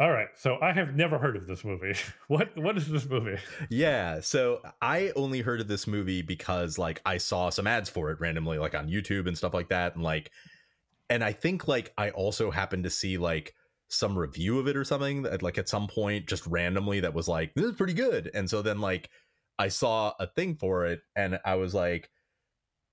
All right, so I have never heard of this movie. What what is this movie? Yeah, so I only heard of this movie because like I saw some ads for it randomly like on YouTube and stuff like that and like and I think like I also happened to see like some review of it or something that like at some point just randomly that was like this is pretty good and so then like I saw a thing for it and I was like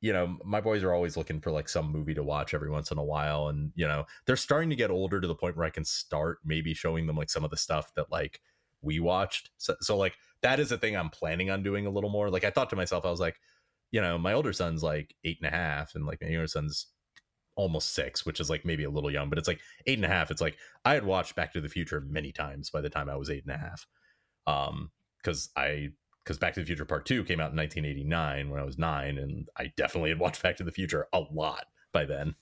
you know, my boys are always looking for like some movie to watch every once in a while. And, you know, they're starting to get older to the point where I can start maybe showing them like some of the stuff that like we watched. So, so like that is a thing I'm planning on doing a little more. Like I thought to myself, I was like, you know, my older son's like eight and a half, and like my younger son's almost six, which is like maybe a little young, but it's like eight and a half. It's like I had watched Back to the Future many times by the time I was eight and a half. Um, because I because Back to the Future Part Two came out in 1989 when I was nine, and I definitely had watched Back to the Future a lot by then.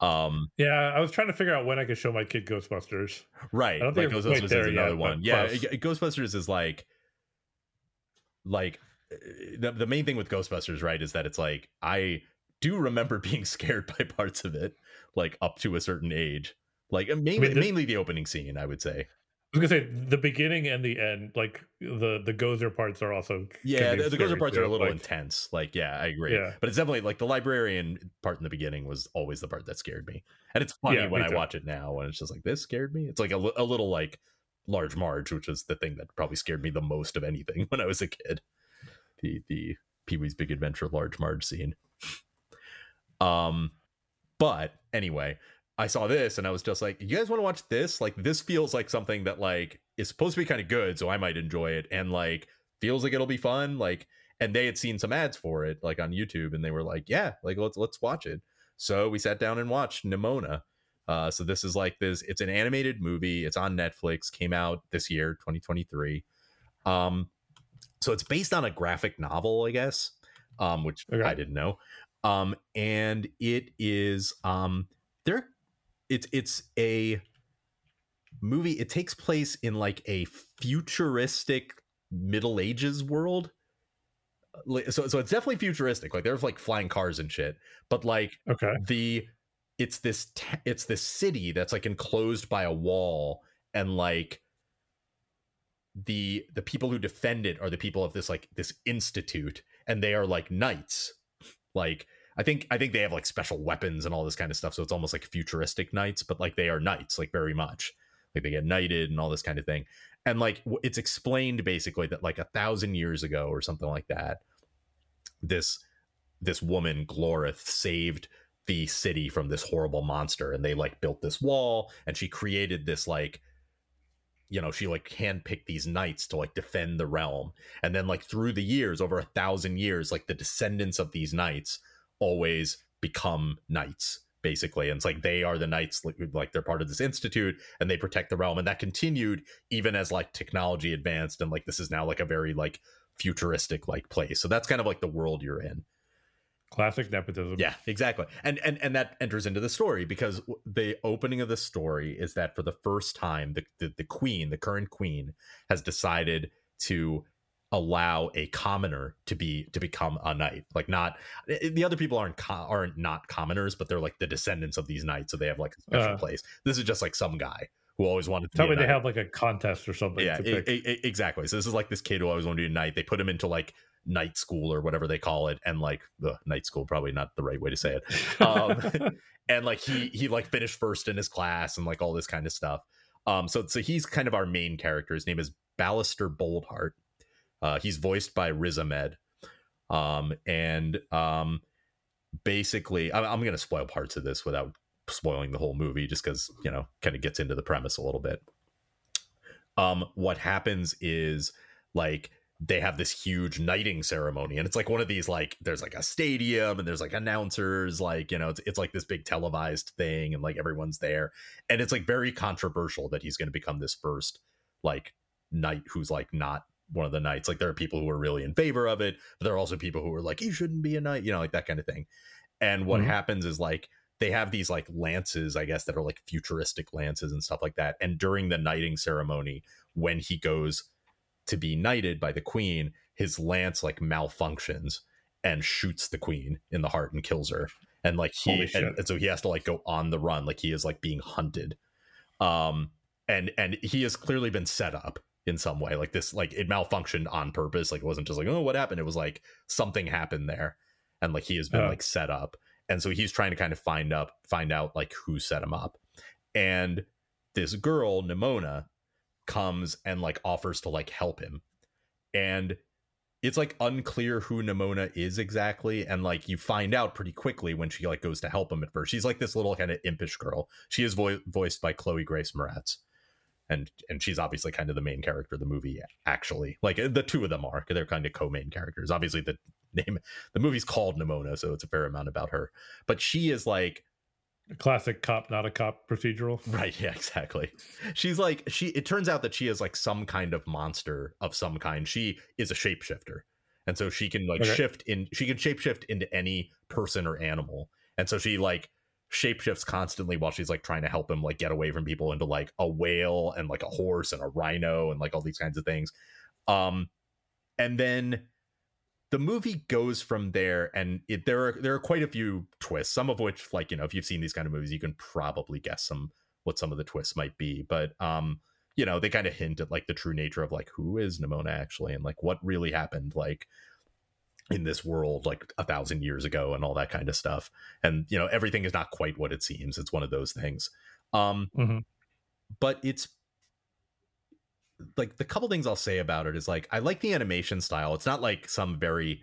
Um, yeah, I was trying to figure out when I could show my kid Ghostbusters. Right, I don't think like Ghostbusters is another yet, one. Yeah. Ghostbusters is like, like the the main thing with Ghostbusters, right, is that it's like I do remember being scared by parts of it, like up to a certain age. Like mainly, I mean, mainly the opening scene, I would say was gonna say the beginning and the end, like the the Gozer parts are also yeah. The, the Gozer parts too. are a little like, intense. Like yeah, I agree. Yeah. but it's definitely like the librarian part in the beginning was always the part that scared me, and it's funny yeah, when I too. watch it now when it's just like this scared me. It's like a, a little like Large Marge, which is the thing that probably scared me the most of anything when I was a kid. The the Pee Wee's Big Adventure Large Marge scene. Um, but anyway, I saw this and I was just like, you guys want to watch this? Like this feels like something that like is supposed to be kind of good, so I might enjoy it and like feels like it'll be fun. Like and they had seen some ads for it like on YouTube and they were like, yeah, like let's let's watch it. So we sat down and watched Nimona. Uh, so this is like this it's an animated movie. It's on Netflix, came out this year, 2023. Um so it's based on a graphic novel, I guess, um which okay. I didn't know. Um and it is um there it's it's a movie. It takes place in like a futuristic Middle Ages world. So so it's definitely futuristic. Like there's like flying cars and shit. But like okay, the it's this te- it's this city that's like enclosed by a wall and like the the people who defend it are the people of this like this institute and they are like knights like I think I think they have like special weapons and all this kind of stuff. So it's almost like futuristic knights, but like they are knights, like very much. Like they get knighted and all this kind of thing. And like it's explained basically that like a thousand years ago or something like that, this this woman Gloreth saved the city from this horrible monster, and they like built this wall, and she created this like you know she like handpicked these knights to like defend the realm and then like through the years over a thousand years like the descendants of these knights always become knights basically. And it's like they are the knights like, they're part of this institute and they protect the realm. And that continued even as like technology advanced and like this is now like a very like futuristic like place. So that's kind of like the world you're in. Classic nepotism. Yeah exactly. And and and that enters into the story because the opening of the story is that for the first time the the, the queen the current queen has decided to allow a commoner to be to become a knight. Like not eh, eh, the other people aren't aren't not commoners but they're like the descendants of these knights so they have like a special uh, place. This is just like some guy who always wanted to tell me they have like a contest or something yeah it, it, exactly. So this is like this kid who always wanted to be a knight. They put him into like night school or whatever they call it and like the night school probably not the right way to say it. Um, and like he he like finished first in his class and like all this kind of stuff. Um so so he's kind of our main character. His name is Ballister Boldheart uh, he's voiced by Riz Ahmed. Um, and um, basically, I'm, I'm going to spoil parts of this without spoiling the whole movie, just because you know, kind of gets into the premise a little bit. Um, what happens is like they have this huge knighting ceremony and it's like one of these like there's like a stadium and there's like announcers like you know it's, it's like this big televised thing and like everyone's there and it's like very controversial that he's going to become this first like knight who's like not one of the knights. Like there are people who are really in favor of it, but there are also people who are like, you shouldn't be a knight, you know, like that kind of thing. And what mm-hmm. happens is like they have these like lances, I guess, that are like futuristic lances and stuff like that. And during the knighting ceremony, when he goes to be knighted by the queen, his lance like malfunctions and shoots the queen in the heart and kills her. And like he and, and so he has to like go on the run, like he is like being hunted. Um and and he has clearly been set up in some way like this like it malfunctioned on purpose like it wasn't just like oh what happened? It was like something happened there and like he has been Uh. like set up and so he's trying to kind of find up find out like who set him up and this girl nimona comes and like offers to like help him and it's like unclear who nimona is exactly and like you find out pretty quickly when she like goes to help him at first. She's like this little kind of impish girl. She is vo- voiced by chloe grace moretz and and she's obviously kind of the main character of the movie actually like uh, the two of them are they're kind of co-main characters obviously the name the movie's called nimona so it's a fair amount about her but she is like A classic cop, not a cop procedural. Right, yeah, exactly. She's like she it turns out that she is like some kind of monster of some kind. She is a shapeshifter. And so she can like Okay. shift in she can shapeshift into any person or animal. And so she like shapeshifts constantly while she's like trying to help him like get away from people into like a whale and like a horse and a rhino and like all these kinds of things. Um and then the movie goes from there and it, there are there are quite a few twists some of which like you know if you've seen these kind of movies you can probably guess some what some of the twists might be but um you know they kind of hint at like the true nature of like who is nimona actually and like what really happened like in this world like a thousand years ago and all that kind of stuff and you know everything is not quite what it seems it's one of those things um Mhm. but it's like the couple things I'll say about it is like I like the animation style. It's not like some very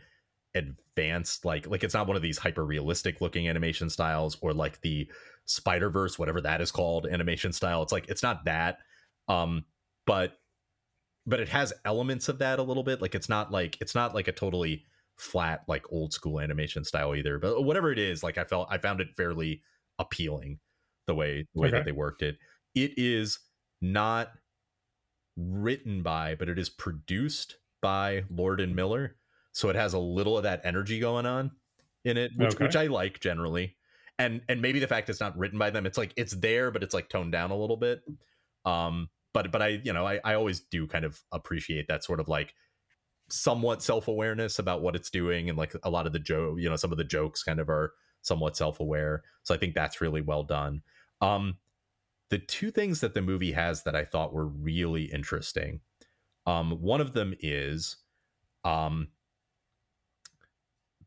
advanced like like it's not one of these hyper realistic looking animation styles or like the Spider Verse whatever that is called animation style. It's like it's not that, um, but but it has elements of that a little bit. Like it's not like it's not like a totally flat like old school animation style either. But whatever it is, like I felt I found it fairly appealing the way the way Okay. that they worked it. It is not written by, but it is produced by Lord and Miller. So it has a little of that energy going on in it, which, Okay. which I like generally. And and maybe the fact it's not written by them, it's like it's there, but it's like toned down a little bit. Um, but but I you know I I always do kind of appreciate that sort of like somewhat self awareness about what it's doing, and like a lot of the joke, you know, some of the jokes kind of are somewhat self aware. So I think that's really well done. Um, the two things that the movie has that I thought were really interesting. Um, one of them is um,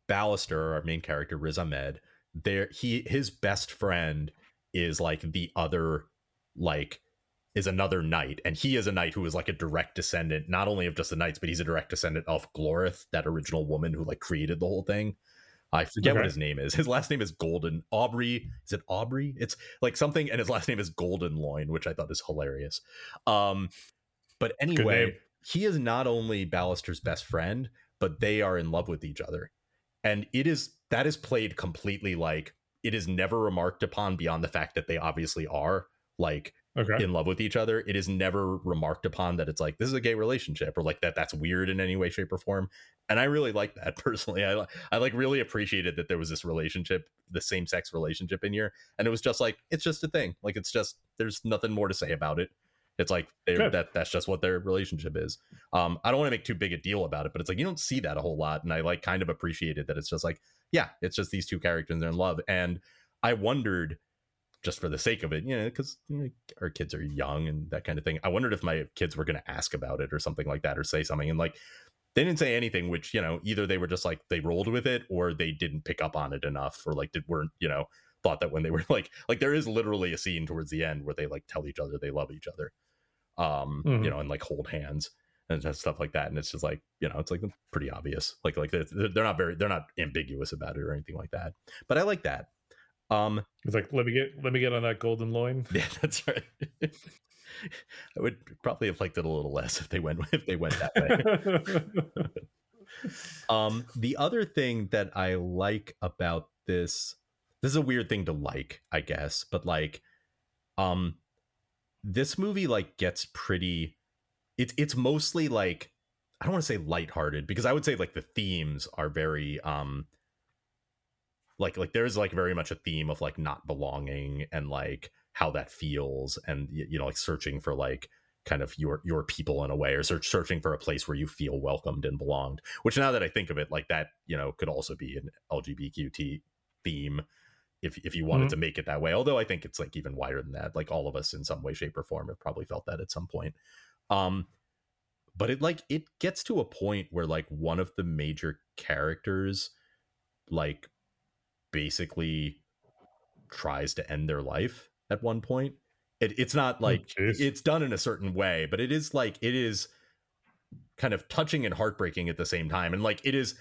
Ballister, our main character, Riz Ahmed. There, he his best friend is like the other, like, is another knight, and he is a knight who is like a direct descendant, not only of just the knights, but he's a direct descendant of Gloreth, that original woman who like created the whole thing. I forget what his name is. His last name is Golden Aubrey. Is it Aubrey? It's like something, and his last name is Golden Loin, which I thought is hilarious. Um, but anyway, he is not only Ballister's best friend, but they are in love with each other, and it is that is played completely like it is never remarked upon beyond the fact that they obviously are like Okay. in love with each other. It is never remarked upon that it's like this is a gay relationship or like that that's weird in any way, shape, or form. And I really like that personally. I I like really appreciated that there was this relationship, the same sex relationship in here, and it was just like it's just a thing. Like it's just there's nothing more to say about it. It's like they that that's just what their relationship is. Um, I don't want to make too big a deal about it, but it's like you don't see that a whole lot, and I like kind of appreciated that it's just like yeah, it's just these two characters and they're in love, and I wondered just for the sake of it, you know, because you know, our kids are young and that kind of thing. I wondered if my kids were going to ask about it or something like that or say something. And like, they didn't say anything, which, you know, either they were just like, they rolled with it or they didn't pick up on it enough or like, did, weren't, you know, thought that when they were like, like, there is literally a scene towards the end where they like tell each other they love each other, um, Mhm. you know, and like hold hands and stuff like that. And it's just like, you know, it's like pretty obvious. Like, like they're, they're not very, they're not ambiguous about it or anything like that. But I like that. Um, It's like let me get let me get on that golden loin. yeah, that's right. I would probably have liked it a little less if they went if they went that way. um, the other thing that I like about this, this is a weird thing to like, I guess, but like, um, this movie like gets pretty. It's it's mostly like I don't want to say lighthearted because I would say like the themes are very um like like there's like very much a theme of like not belonging and like how that feels and you know like searching for like kind of your your people in a way or search searching for a place where you feel welcomed and belonged which now that i think of it like that you know could also be an lgbtq theme if if you wanted Mhm. to make it that way. Although I think it's like even wider than that. Like all of us in some way, shape, or form have probably felt that at some point. Um, but it like it gets to a point where like one of the major characters like basically tries to end their life at one point. It, it's not oh, like jeez. it's done in a certain way, but it is like it is kind of touching and heartbreaking at the same time. And like it is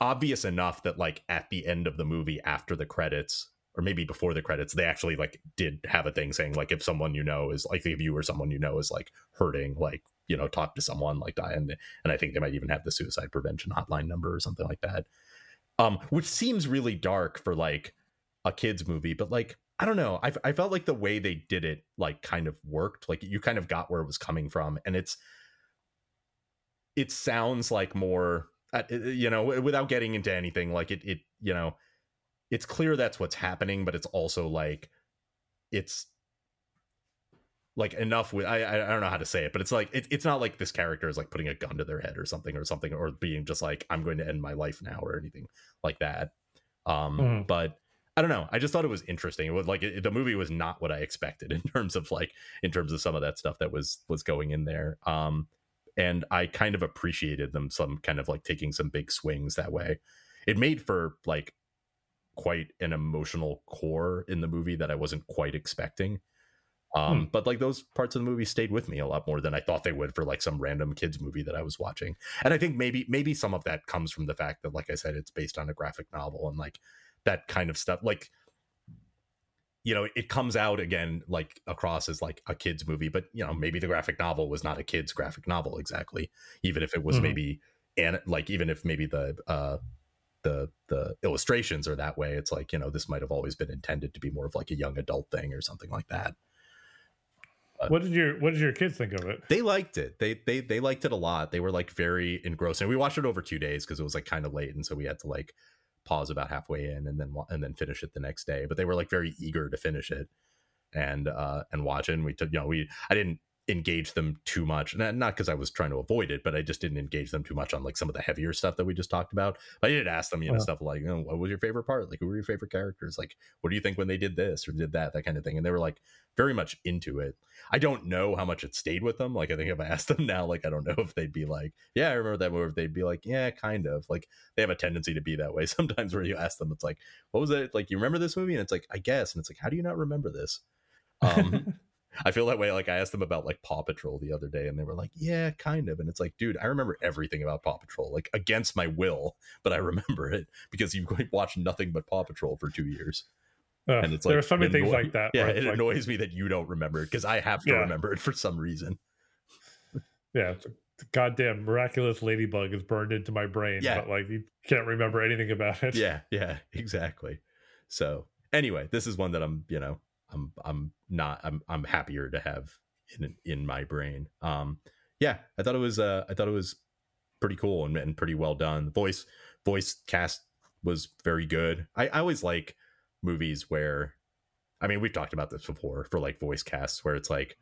obvious enough that like at the end of the movie after the credits or maybe before the credits they actually like did have a thing saying like if someone you know is like if you or someone you know is like hurting like you know talk to someone like that and and i think they might even have the suicide prevention hotline number or something like that um which seems really dark for like a kids movie but like i don't know. I, I felt like the way they did it like kind of worked. Like you kind of got where it was coming from and it's it sounds like more uh, you know without getting into anything like it it you know it's clear that's what's happening but it's also like it's like enough with I I don't know how to say it, but it's like it, it's not like this character is like putting a gun to their head or something or something or being just like I'm going to end my life now or anything like that. Um, Mhm. but I don't know. I just thought it was interesting. It was like it, the movie was not what I expected in terms of like in terms of some of that stuff that was was going in there. Um, and I kind of appreciated them some kind of like taking some big swings that way. It made for like quite an emotional core in the movie that I wasn't quite expecting. Um, but like those parts of the movie stayed with me a lot more than I thought they would for like some random kids movie that I was watching. And I think maybe maybe some of that comes from the fact that, like I said, it's based on a graphic novel and like that kind of stuff. Like you know, it comes out again like across as like a kids movie, but you know, maybe the graphic novel was not a kids graphic novel exactly, even if it was Mhm. maybe and like even if maybe the uh the the illustrations are that way, it's like, you know, this might have always been intended to be more of like a young adult thing or something like that. What did your What did your kids think of it? They liked it. They they they liked it a lot. They were like very engrossed. And we watched it over two days because it was like kind of late, and so we had to like pause about halfway in and then and then finish it the next day. But they were like very eager to finish it and uh and watch it. And we took you know we I didn't engage them too much, not because I was trying to avoid it, but I just didn't engage them too much on like some of the heavier stuff that we just talked about. I did ask them you know Yeah. stuff like you know, what was your favorite part? Like who were your favorite characters? Like what do you think when they did this or did that? That kind of thing. And they were like very much into it. I don't know how much it stayed with them. Like I think if I asked them now, like I don't know if they'd be like, "Yeah, I remember that movie." They'd be like, "Yeah, kind of." Like they have a tendency to be that way sometimes. Where you ask them, it's like, "What was it? Like you remember this movie?" And it's like, "I guess." And it's like, "How do you not remember this?" Um, I feel that way. Like I asked them about like Paw Patrol the other day, and they were like, "Yeah, kind of." And it's like, dude, I remember everything about Paw Patrol, like against my will, but I remember it because you watched nothing but Paw Patrol for two years. Uh, And it's like there are so many things like that. Yeah, where it like, annoys me that you don't remember it because I have to Yeah. remember it for some reason. yeah, the goddamn miraculous ladybug is burned into my brain. Yeah. but like you can't remember anything about it. yeah yeah exactly so anyway this is one that i'm you know i'm i'm not i'm i'm happier to have in in my brain. Um yeah i thought it was uh i thought it was pretty cool and, and pretty well done. Voice voice cast was very good. I i always like movies where i mean we've talked about this before for like voice casts where it's like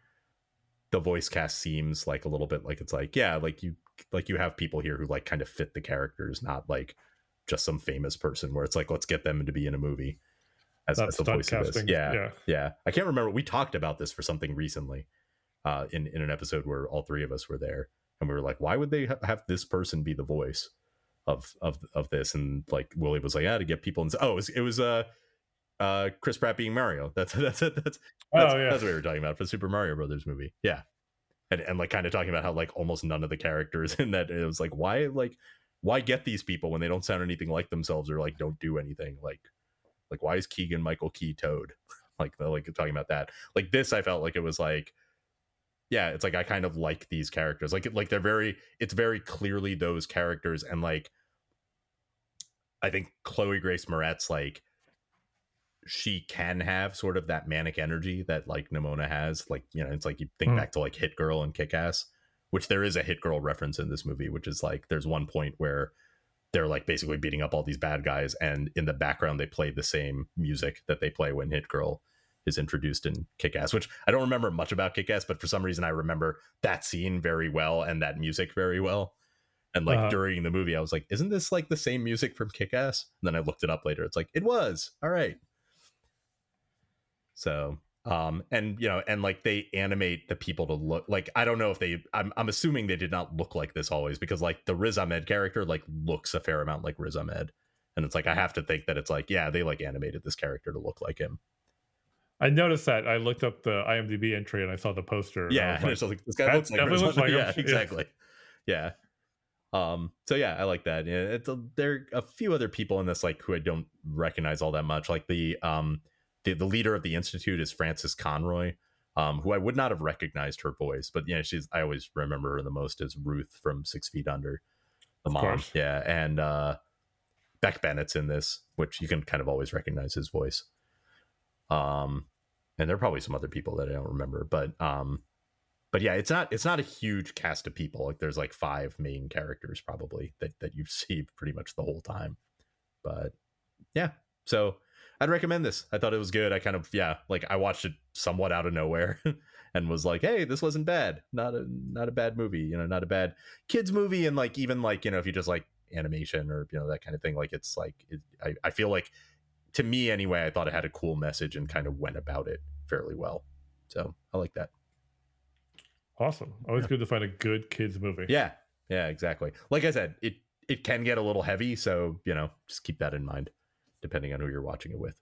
the voice cast seems like a little bit like it's like yeah like you like you have people here who like kind of fit the characters not like just some famous person where it's like let's get them to be in a movie as, That's as the voice of this. casting. Yeah, yeah. yeah. I can't remember. We talked about this for something recently, uh, in in an episode where all three of us were there, and we were like, why would they ha- have this person be the voice of of of this? And like Willie was like, yeah, to get people. And oh, it was, it was uh uh Chris Pratt being Mario. That's that's that's that's, Oh yeah. that's what we were talking about for the Super Mario Brothers movie. Yeah. And, and like kind of talking about how like almost none of the characters in that it was like why like why get these people when they don't sound anything like themselves or like don't do anything like like why is Keegan Michael Key Toad like they're like talking about that like this I felt like it was like yeah it's like I kind of like these characters like like they're very it's very clearly those characters and like I think Chloe Grace Moretz like she can have sort of that manic energy that like Nimona has. Like, you know, it's like you think Hmm. back to like Hit Girl and Kick Ass, which there is a Hit Girl reference in this movie, which is like there's one point where they're like basically beating up all these bad guys, and in the background they play the same music that they play when Hit Girl is introduced in Kick Ass, which I don't remember much about Kick Ass, but for some reason I remember that scene very well and that music very well. And like Uh-huh. during the movie, I was like, isn't this like the same music from Kick Ass? And then I looked it up later. It's like, it was. All right. So um and you know and like they animate the people to look like I don't know if they I'm I'm assuming they did not look like this always because like the Riz Ahmed character like looks a fair amount like Riz Ahmed. And it's like I have to think that it's like, yeah, they like animated this character to look like him. I noticed that. I looked up the IMDb entry and I saw the poster. and I Yeah, was and like, it's like this guy looks like, looks like yeah, Yeah. exactly. Yeah. Um. So yeah, I like that. Yeah, it's a, there are a few other people in this like who I don't recognize all that much. Like the um the the leader of the institute is Frances Conroy, um, who I would not have recognized her voice, but yeah, she's I always remember her the most as Ruth from Six Feet Under, the Of mom. course. Yeah, and uh, Beck Bennett's in this, which you can kind of always recognize his voice. Um, and there are probably some other people that I don't remember, but um, but yeah, it's not it's not a huge cast of people. Like there's like five main characters probably that that you see pretty much the whole time. But yeah, so I'd recommend this. I thought it was good. I kind of yeah, like I watched it somewhat out of nowhere and was like, hey, this wasn't bad. Not a not a bad movie. You know, not a bad kids movie. And like even like you know if you just like animation or you know that kind of thing, like it's like it, I I feel like to me anyway, I thought it had a cool message and kind of went about it fairly well. So I like that. awesome. Always Yeah. good to find a good kids movie. Yeah, yeah, exactly. Like I said, it it can get a little heavy, so you know, just keep that in mind, depending on who you're watching it with.